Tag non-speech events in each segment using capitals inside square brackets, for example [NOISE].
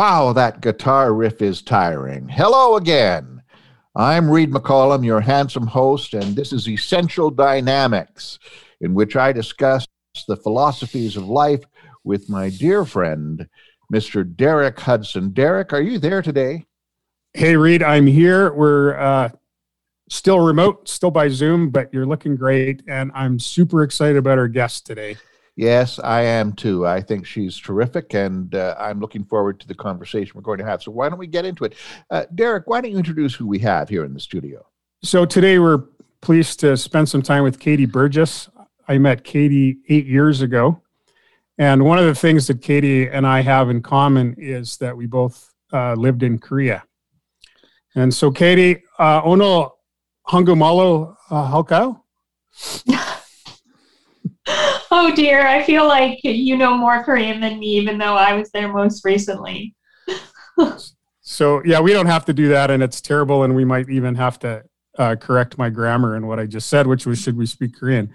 Wow, that guitar riff is tiring. Hello again. I'm Reed McCollum, your handsome host, and this is Essential Dynamics, in which I discuss the philosophies of life with my dear friend, Mr. Derek Hudson. Derek, are you there today? Hey, Reed, I'm here. We're uh, still remote, still by Zoom, but you're looking great, and I'm super excited about our guest today. Yes, I am too. I think she's terrific, and uh, I'm looking forward to the conversation we're going to have. So, why don't we get into it? Uh, Derek, why don't you introduce who we have here in the studio? So, today we're pleased to spend some time with Katie Burgess. I met Katie eight years ago. And one of the things that Katie and I have in common is that we both uh, lived in Korea. And so, Katie, uh, ono hangumalo uh, halkao? [LAUGHS] [LAUGHS] oh dear, I feel like you know more Korean than me, even though I was there most recently. so yeah, we don't have to do that, and it's terrible, and we might even have to uh, correct my grammar and what I just said, which was should we speak Korean?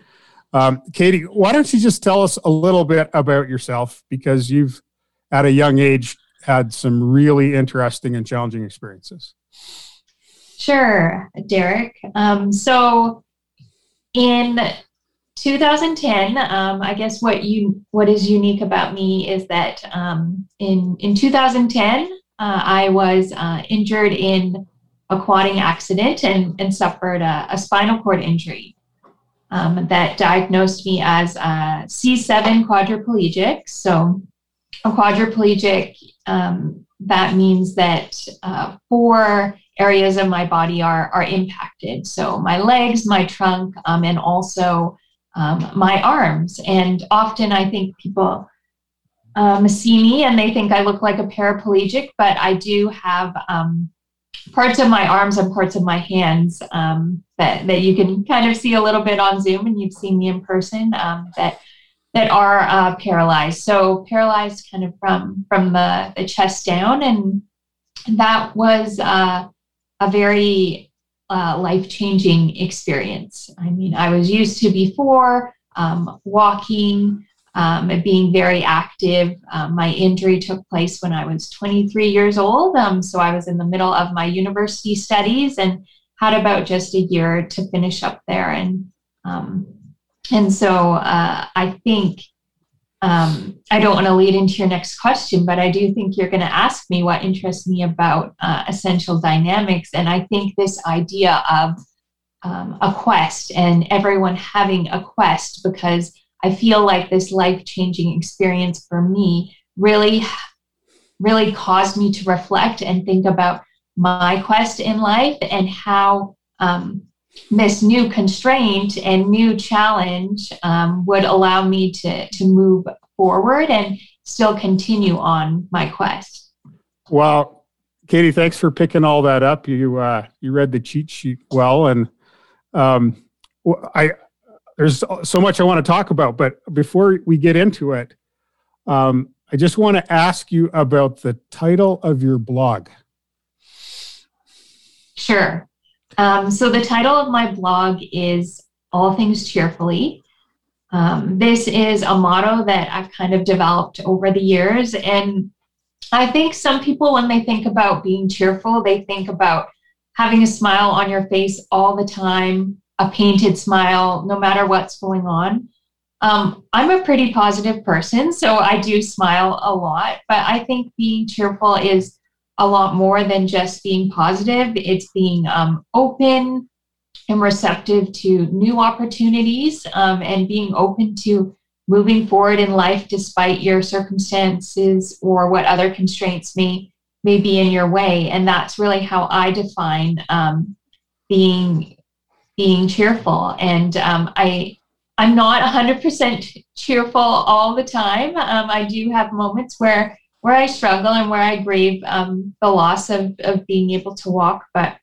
Um, Katie, why don't you just tell us a little bit about yourself because you've at a young age had some really interesting and challenging experiences. Sure, Derek. Um, so in 2010 um, i guess what you what is unique about me is that um, in in 2010 uh, i was uh, injured in a quadding accident and, and suffered a, a spinal cord injury um, that diagnosed me as a c7 quadriplegic. So a quadriplegic um, that means that uh, four areas of my body are are impacted. So my legs my trunk um, and also um, my arms. And often I think people um, see me and they think I look like a paraplegic, but I do have um, parts of my arms and parts of my hands um, that, that you can kind of see a little bit on Zoom, and you've seen me in person um, that that are uh, paralyzed. So paralyzed kind of from from the, the chest down, and that was uh, a very uh, life changing experience. I mean, I was used to before um, walking, um, being very active. Um, my injury took place when I was 23 years old. Um, so I was in the middle of my university studies and had about just a year to finish up there. And um, and so uh, I think um, I don't want to lead into your next question, but I do think you're going to ask me what interests me about uh, essential dynamics. And I think this idea of um, a quest and everyone having a quest, because I feel like this life changing experience for me really, really caused me to reflect and think about my quest in life and how um, this new constraint and new challenge um, would allow me to to move forward and still continue on my quest. Well, Katie, thanks for picking all that up. You uh, you read the cheat sheet well, and um, I there's so much I want to talk about. But before we get into it, um, I just want to ask you about the title of your blog. Sure. Um, so the title of my blog is All Things Cheerfully. Um, this is a motto that I've kind of developed over the years. And I think some people, when they think about being cheerful, they think about having a smile on your face all the time, a painted smile, no matter what's going on. Um, I'm a pretty positive person, so I do smile a lot, but I think being cheerful is a lot more than just being positive. It's being um, open and receptive to new opportunities um, and being open to moving forward in life despite your circumstances or what other constraints may may be in your way. And that's really how I define um, being being cheerful. And um, I I'm not 100% cheerful all the time. Um, I do have moments where where I struggle and where I grieve um, the loss of, of being able to walk. But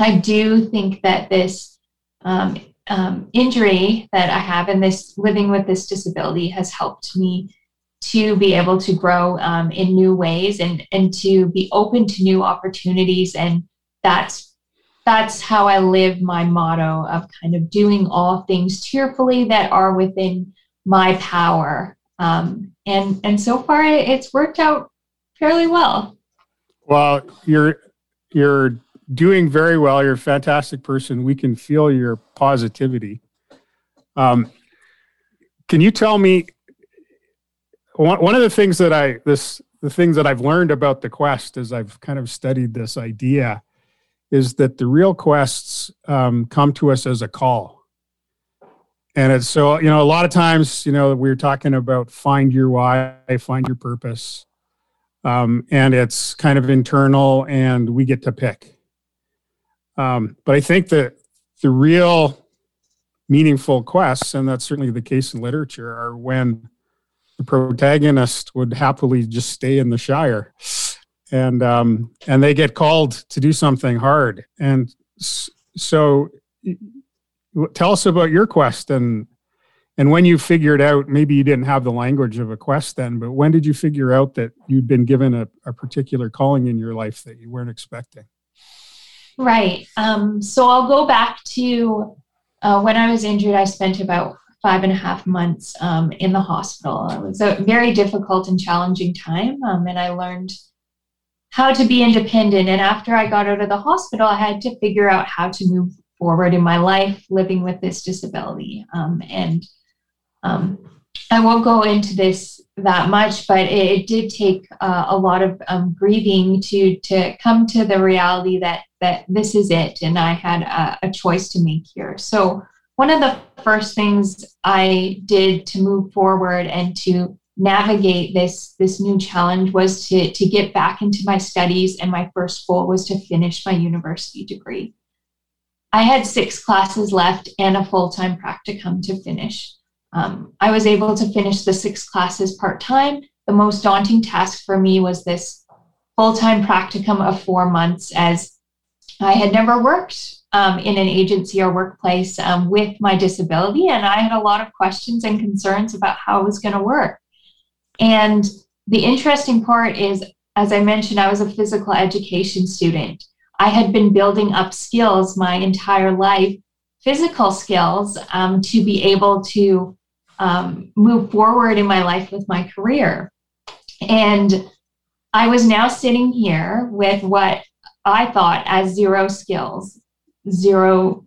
I do think that this um, um, injury that I have and this living with this disability has helped me to be able to grow um, in new ways and, and to be open to new opportunities. And that's that's how I live my motto of kind of doing all things cheerfully that are within my power um, and and so far it's worked out fairly well. Well, you're you're doing very well. You're a fantastic person. We can feel your positivity. Um, can you tell me one, one of the things that I this the things that I've learned about the quest as I've kind of studied this idea is that the real quests um, come to us as a call. And it's so, you know, a lot of times, you know, we are talking about find your why, find your purpose. Um, and it's kind of internal and we get to pick. Um, but I think that the real meaningful quests, and that's certainly the case in literature, are when the protagonist would happily just stay in the Shire and um, and they get called to do something hard. And so, tell us about your quest and and when you figured out. Maybe you didn't have the language of a quest then, but when did you figure out that you'd been given a, a particular calling in your life that you weren't expecting? Right. Um, so I'll go back to uh, when I was injured. I spent about five and a half months um, in the hospital. It was a very difficult and challenging time, um, and I learned how to be independent. And after I got out of the hospital, I had to figure out how to move forward in my life living with this disability. Um, and um, I won't go into this that much, but it, it did take uh, a lot of um, grieving to to come to the reality that that this is it, and I had a, a choice to make here. So one of the first things I did to move forward and to navigate this this new challenge was to to get back into my studies and my first goal was to finish my university degree i had six classes left and a full-time practicum to finish. Um, i was able to finish the six classes part-time. The most daunting task for me was this full-time practicum of four months as i had never worked um, in an agency or workplace um, with my disability and i had a lot of questions and concerns about how it was going to work. And the interesting part is, as I mentioned, I was a physical education student. I had been building up skills my entire life, physical skills, um, to be able to um, move forward in my life with my career. And I was now sitting here with what I thought as zero skills, zero,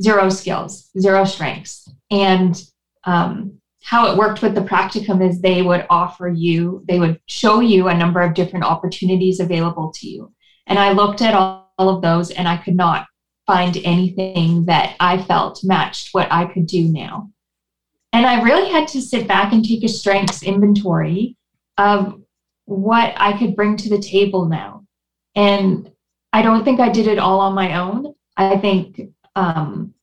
zero skills, zero strengths. And um, how it worked with the practicum is they would offer you, they would show you a number of different opportunities available to you. And I looked at all, of those and I could not find anything that I felt matched what I could do now. And I really had to sit back and take a strengths inventory of what I could bring to the table now. And I don't think I did it all on my own. I think um,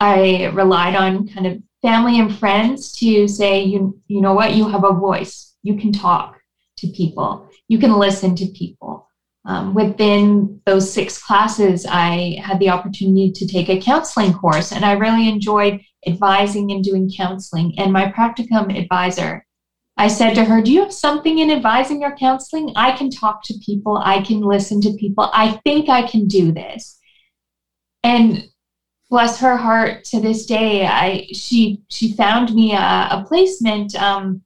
I relied on kind of family and friends to say, you, you know what, you have a voice. You can talk to people, you can listen to people. Um, within those six classes, I had the opportunity to take a counseling course, and I really enjoyed advising and doing counseling. And my practicum advisor, I said to her, Do you have something in advising or counseling? I can talk to people, I can listen to people. I think I can do this. And bless her heart to this day i she she found me a, a placement um,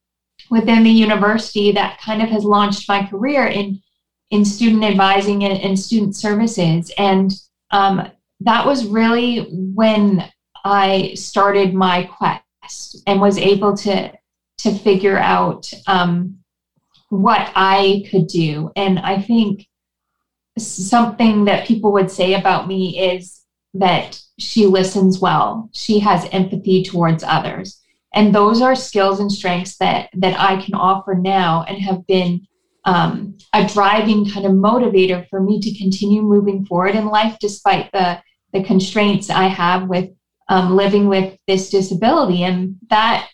within the university that kind of has launched my career in in student advising and, and student services. And um, that was really when i started my quest and was able to to figure out um, what i could do. And i think something that people would say about me is that she listens well. She has empathy towards others. And those are skills and strengths that that i can offer now and have been um, a driving kind of motivator for me to continue moving forward in life despite the the constraints i have with um, living with this disability. And that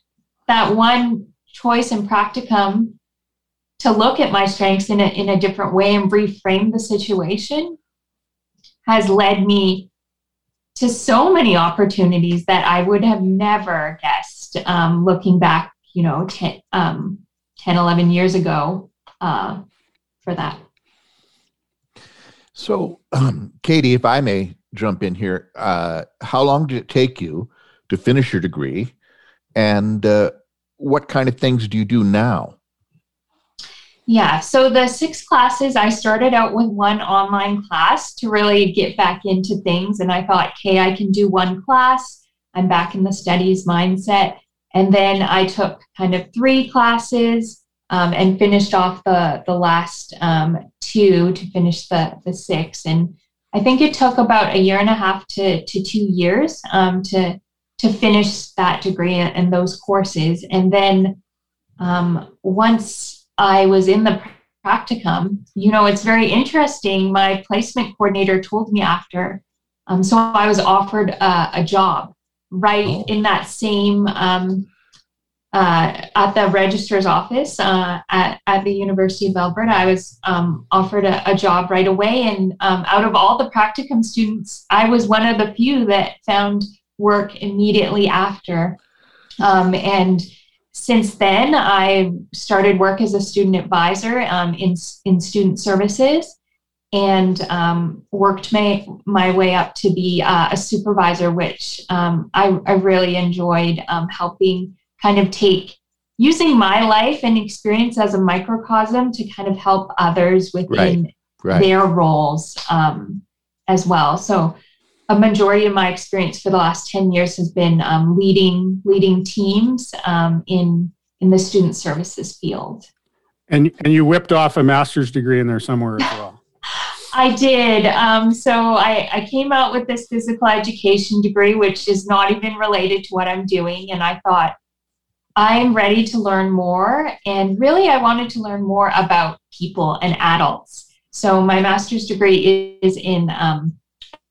that one choice and practicum to look at my strengths in a, in a different way and reframe the situation has led me to so many opportunities that I would have never guessed um, looking back, you know, 10, um, 10 11 years ago uh, for that. So, um, Katie, if I may jump in here, uh, how long did it take you to finish your degree? And uh, what kind of things do you do now? Yeah, so the six classes, I started out with one online class to really get back into things. And I thought, okay, I can do one class. I'm back in the studies mindset. And then I took kind of three classes um, and finished off the, the last um, two to finish the, the six. And I think it took about a year and a half to, to two years um, to, to finish that degree and those courses. And then um, once I was in the practicum, you know, it's very interesting. My placement coordinator told me after. Um, so I was offered a, a job right oh. in that same um, uh, at the registrar's office uh, at, at the University of Alberta. I was um, offered a, a, job right away. And um, out of all the practicum students, I was one of the few that found work immediately after. Um, and since then, I started work as a student advisor um, in, in student services and um, worked my, my way up to be uh, a supervisor, which um, I, I, really enjoyed um, helping kind of take using my life and experience as a microcosm to kind of help others within right. Right. their roles um, as well. So a majority of my experience for the last 10 years has been um, leading leading teams um, in in the student services field and and you whipped off a master's degree in there somewhere as well [LAUGHS] i did um, so I, I came out with this physical education degree which is not even related to what i'm doing and i thought i'm ready to learn more and really i wanted to learn more about people and adults so my master's degree is in um,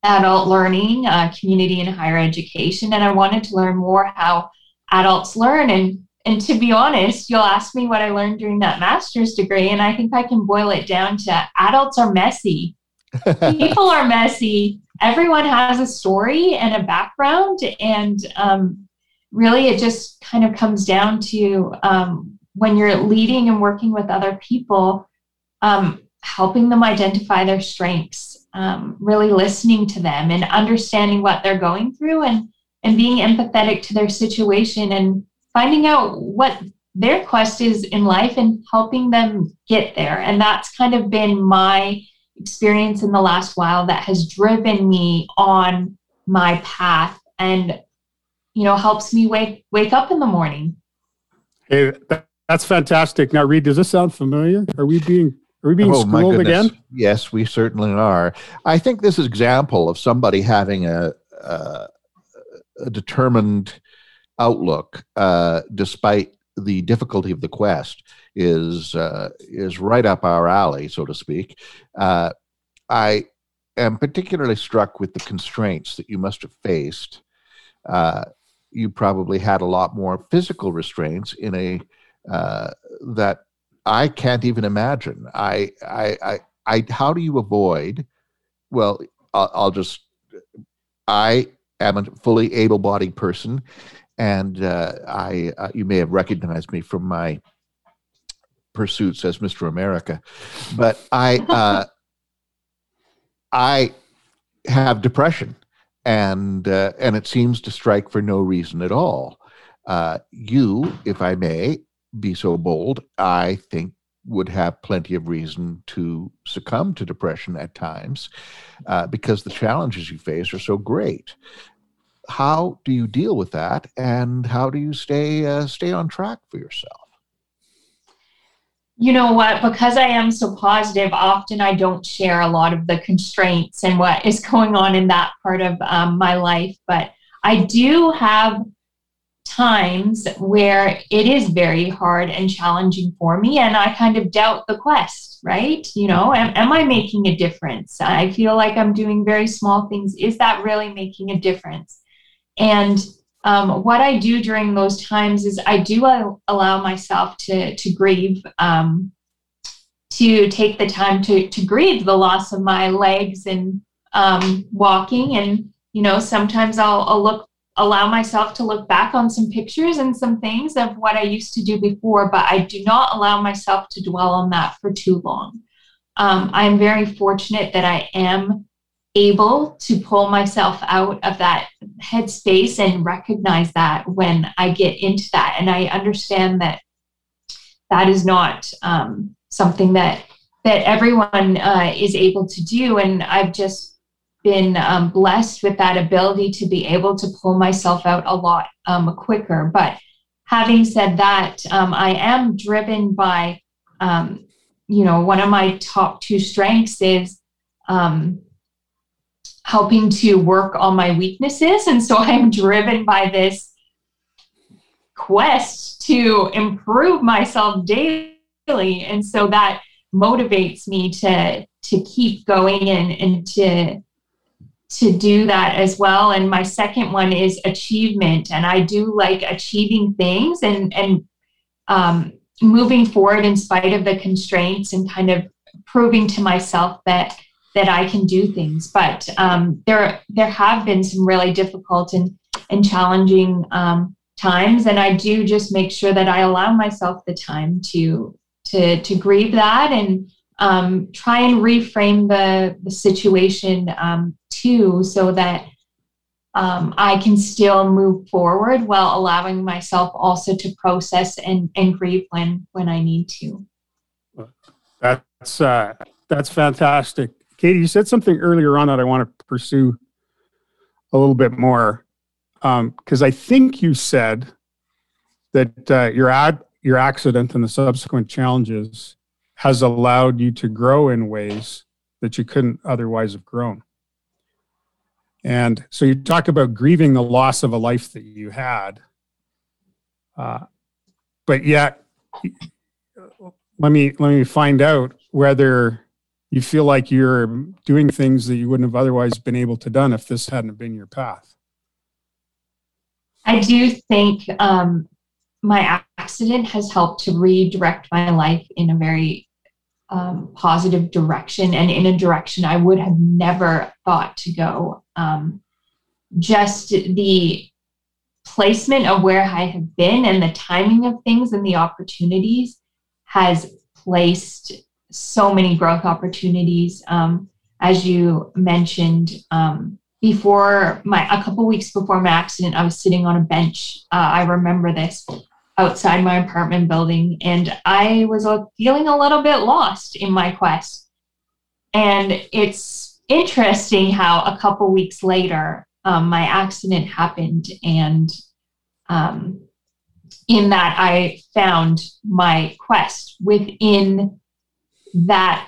adult learning, uh, community and higher education, and I wanted to learn more how adults learn. And and to be honest, you'll ask me what I learned during that master's degree, and I think I can boil it down to adults are messy. [LAUGHS] People are messy. Everyone has a story and a background, and um, really, it just kind of comes down to um, when you're leading and working with other people, um, helping them identify their strengths um, really listening to them and understanding what they're going through and and being empathetic to their situation and finding out what their quest is in life and helping them get there. And that's kind of been my experience in the last while that has driven me on my path and you know helps me wake wake up in the morning hey that's fantastic now reed does this sound familiar are we being are we being oh, schooled again? Yes, we certainly are. I think this example of somebody having a, a, a determined outlook, uh, despite the difficulty of the quest, is uh, is right up our alley, so to speak. Uh, I am particularly struck with the constraints that you must have faced. You probably had a lot more physical restraints in a uh, that I can't even imagine. I, I, I, I how do you avoid? Well, I'll, I'll just. I am a fully able-bodied person, and uh, I. Uh, you may have recognized me from my pursuits as Mr. America, but I. Uh, [LAUGHS] I have depression, and uh, and it seems to strike for no reason at all. Uh, you, if I may, be so bold, I think would have plenty of reason to succumb to depression at times uh, because the challenges you face are so great. How do you deal with that, and how do you stay uh, stay on track for yourself? You know what? Because I am so positive, often I don't share a lot of the constraints and what is going on in that part of um, my life. But I do have times where it is very hard and challenging for me and i kind of doubt the quest right you know am, am, i making a difference i feel like i'm doing very small things is that really making a difference and um, what i do during those times is i do allow myself to to grieve um, to take the time to to grieve the loss of my legs and um, walking and you know sometimes I'll, I'll look allow myself to look back on some pictures and some things of what I used to do before, but I do not allow myself to dwell on that for too long. Um, I'm very fortunate that I am able to pull myself out of that headspace and recognize that when I get into that. And I understand that that is not um, something that that everyone uh, is able to do. And I've just been um, blessed with that ability to be able to pull myself out a lot um, quicker. But having said that, um, I am driven by, um, you know, one of my top two strengths is um, helping to work on my weaknesses. And so I'm driven by this quest to improve myself daily. And so that motivates me to to keep going and and to to do that as well and my second one is achievement and i do like achieving things and and um, moving forward in spite of the constraints and kind of proving to myself that that i can do things. But um, there there have been some really difficult and and challenging um, times. And i do just make sure that i allow myself the time to to to grieve that and um, try and reframe the the situation um, too, so that um, I can still move forward while allowing myself also to process and and grieve when when I need to. That's uh, that's fantastic, Katie. You said something earlier on that I want to pursue a little bit more because um, I think you said that uh, your ad your accident and the subsequent challenges has allowed you to grow in ways that you couldn't otherwise have grown. And so you talk about grieving the loss of a life that you had. Uh, but yet, let me let me find out whether you feel like you're doing things that you wouldn't have otherwise been able to done if this hadn't been your path. I do think um, my accident has helped to redirect my life in a very um, positive direction and in a direction I would have never thought to go. Um, just the placement of where I have been and the timing of things and the opportunities has placed so many growth opportunities. Um, as you mentioned, um, before my a couple weeks before my accident, I was sitting on a bench. Uh, I remember this outside my apartment building, and I was feeling a little bit lost in my quest. And it's interesting how a couple weeks later, um, my accident happened, and um, in that I found my quest within that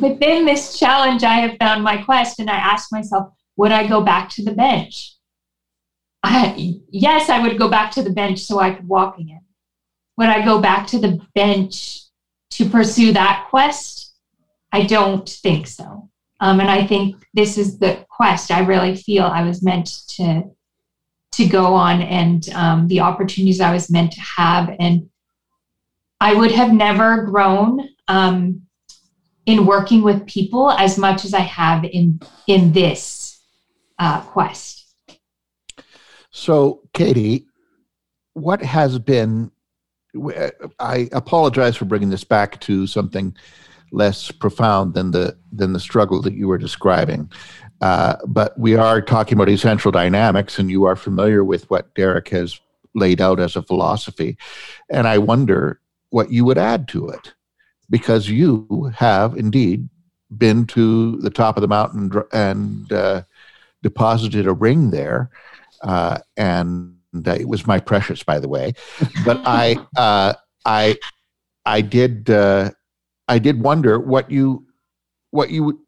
within this challenge i have found my quest and i asked myself would i go back to the bench I, yes, I would go back to the bench so I could walk again. Would I go back to the bench to pursue that quest? I don't think so. Um, and I think this is the quest I really feel I was meant to to go on and um, the opportunities I was meant to have. And I would have never grown um, in working with people as much as I have in in this uh, quest. So, Katie, what has been? I apologize for bringing this back to something less profound than the than the struggle that you were describing. Uh, but we are talking about essential dynamics, and you are familiar with what Derek has laid out as a philosophy. And I wonder what you would add to it, because you have indeed been to the top of the mountain and uh, deposited a ring there uh, and it was my precious, by the way. But [LAUGHS] I, uh, I, I did, uh, I did wonder what you, what you,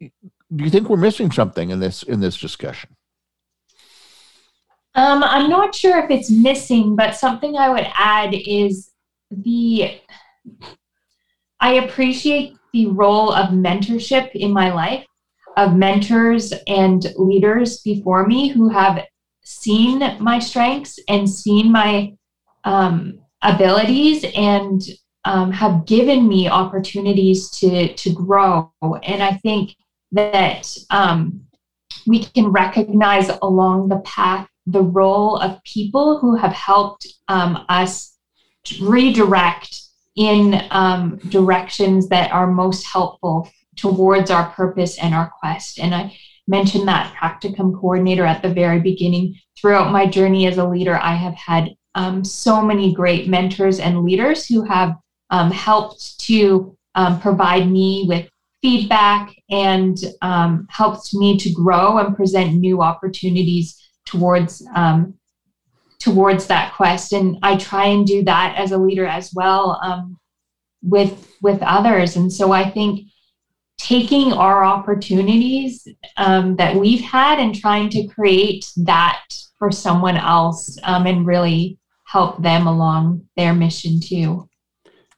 do you think we're missing something in this in this discussion? Um, I'm not sure if it's missing, but something I would add is the. I appreciate the role of mentorship in my life, of mentors and leaders before me who have seen my strengths and seen my um, abilities and um, have given me opportunities to to grow. And i think that um, we can recognize along the path the role of people who have helped um, us redirect in um, directions that are most helpful towards our purpose and our quest and i mentioned that practicum coordinator at the very beginning. Throughout my journey as a leader, I have had um, so many great mentors and leaders who have um, helped to um, provide me with feedback and um, helps me to grow and present new opportunities towards um, towards that quest. And I try and do that as a leader as well um, with with others. And so I think taking our opportunities um, that we've had and trying to create that for someone else um, and really help them along their mission too.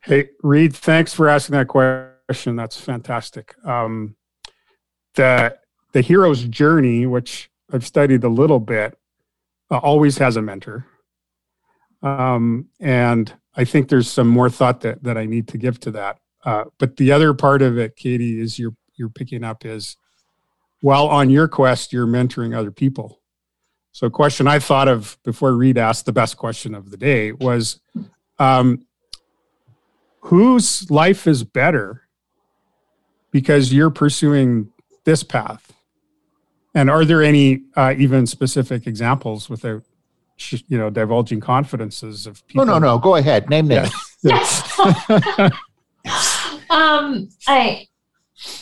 Hey, Reed, thanks for asking that question. That's fantastic. Um, the the hero's journey, which I've studied a little bit, uh, always has a mentor, um, and I think there's some more thought that that I need to give to that. Uh, but the other part of it, Katie, is you're you're picking up is while on your quest, you're mentoring other people. So, a question I thought of before Reed asked the best question of the day was, um, whose life is better because you're pursuing this path? And are there any uh, even specific examples without, you know, divulging confidences of people? No, no, no. Go ahead. Name names. [LAUGHS] Yeah. [LAUGHS] um, I,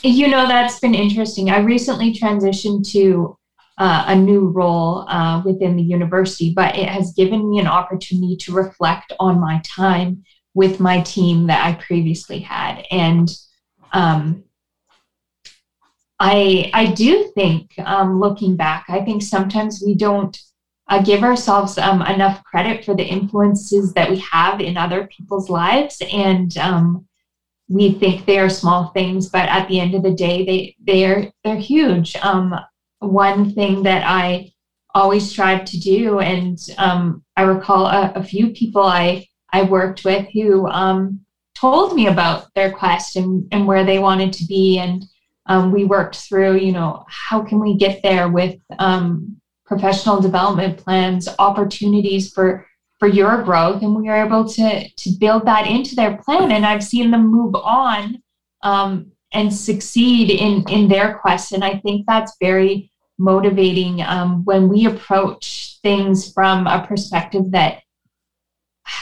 you know, that's been interesting. I recently transitioned to uh, a new role uh, within the university, but it has given me an opportunity to reflect on my time with my team that I previously had. And um, I, I do think, um, looking back, I think sometimes we don't uh, give ourselves um, enough credit for the influences that we have in other people's lives. And um, we think they are small things, but at the end of the day, they they are they're huge. Um, one thing that I always strive to do, and um, I recall a, a, few people I I worked with who um, told me about their quest and, and where they wanted to be, and um, we worked through, you know, how can we get there with um, professional development plans, opportunities for for your growth and we were able to to build that into their plan. And i've seen them move on um, and succeed in in their quest. And i think that's very motivating um, when we approach things from a perspective that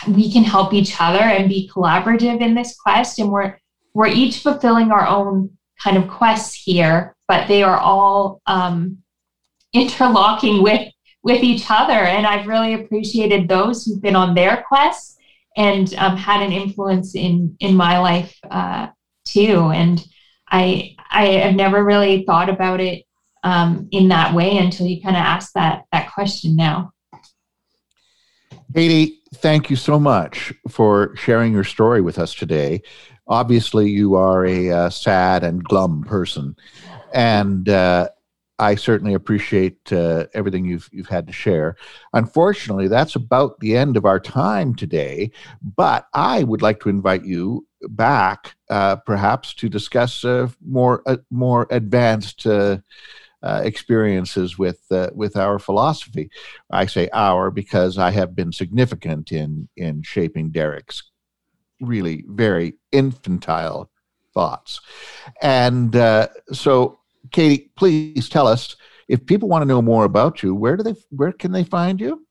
we can help each other and be collaborative in this quest. And we're we're each fulfilling our own kind of quests here but they are all um, [LAUGHS] interlocking with with each other. And I've really appreciated those who've been on their quests and um, had an influence in in my life uh, too. And I I have never really thought about it um, in that way until you kind of asked that that question now. Katie, thank you so much for sharing your story with us today. Obviously, you are a uh, sad and glum person, and uh, I certainly appreciate uh, everything you've you've had to share. Unfortunately, that's about the end of our time today. But I would like to invite you back, uh, perhaps, to discuss uh, more uh, more advanced uh, uh, experiences with with our philosophy. I say our because I have been significant in in shaping Derek's really very infantile thoughts, and so Katie, please tell us if people want to know more about you, where do they where can they find you?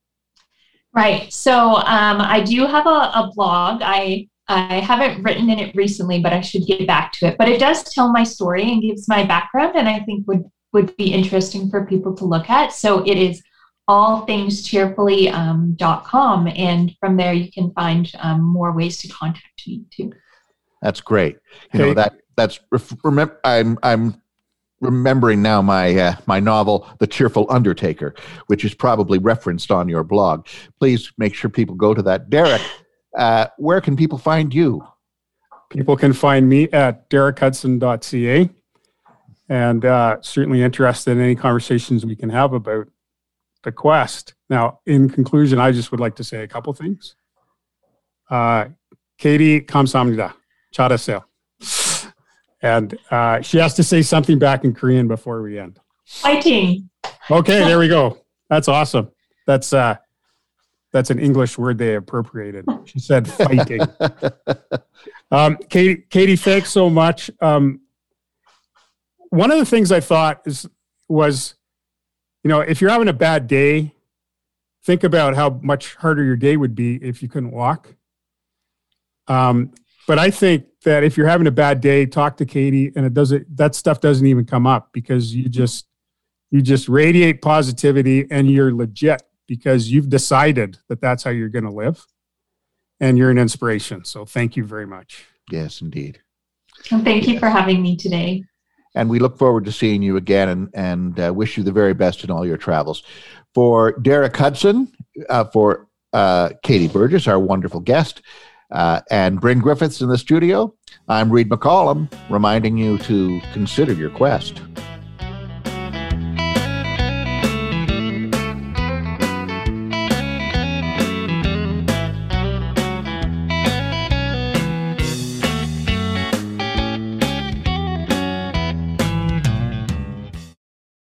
Right. So um, I do have a, a blog. I I haven't written in it recently, but I should get back to it. But it does tell my story and gives my background, and I think would would be interesting for people to look at. So it is allthingscheerfully.com, um, and from there you can find um, more ways to contact me too. That's great. You hey. know that that's remember I'm I'm remembering now my uh, my novel the cheerful undertaker which is probably referenced on your blog please make sure people go to that derek uh, where can people find you people can find me at derekhudson.ca and uh, certainly interested in any conversations we can have about the quest now in conclusion i just would like to say a couple things uh, katie kamsamnida chada sale and uh, she has to say something back in Korean before we end. Fighting. Okay, there we go. That's awesome. That's uh, that's an English word they appropriated. She said fighting. [LAUGHS] um, Katie, Katie, thanks so much. Um, one of the things I thought is was, you know, if you're having a bad day, think about how much harder your day would be if you couldn't walk. Um, but I think that if you're having a bad day, talk to Katie, and it doesn't. That stuff doesn't even come up because you just you just radiate positivity, and you're legit because you've decided that that's how you're going to live, and you're an inspiration. So thank you very much. Yes, indeed. And thank you for having me today. And we look forward to seeing you again, and and uh, wish you the very best in all your travels. For Derek Hudson, uh, for uh, Katie Burgess, our wonderful guest uh, and Bryn Griffiths in the studio. I'm Reed McCollum, reminding you to consider your quest.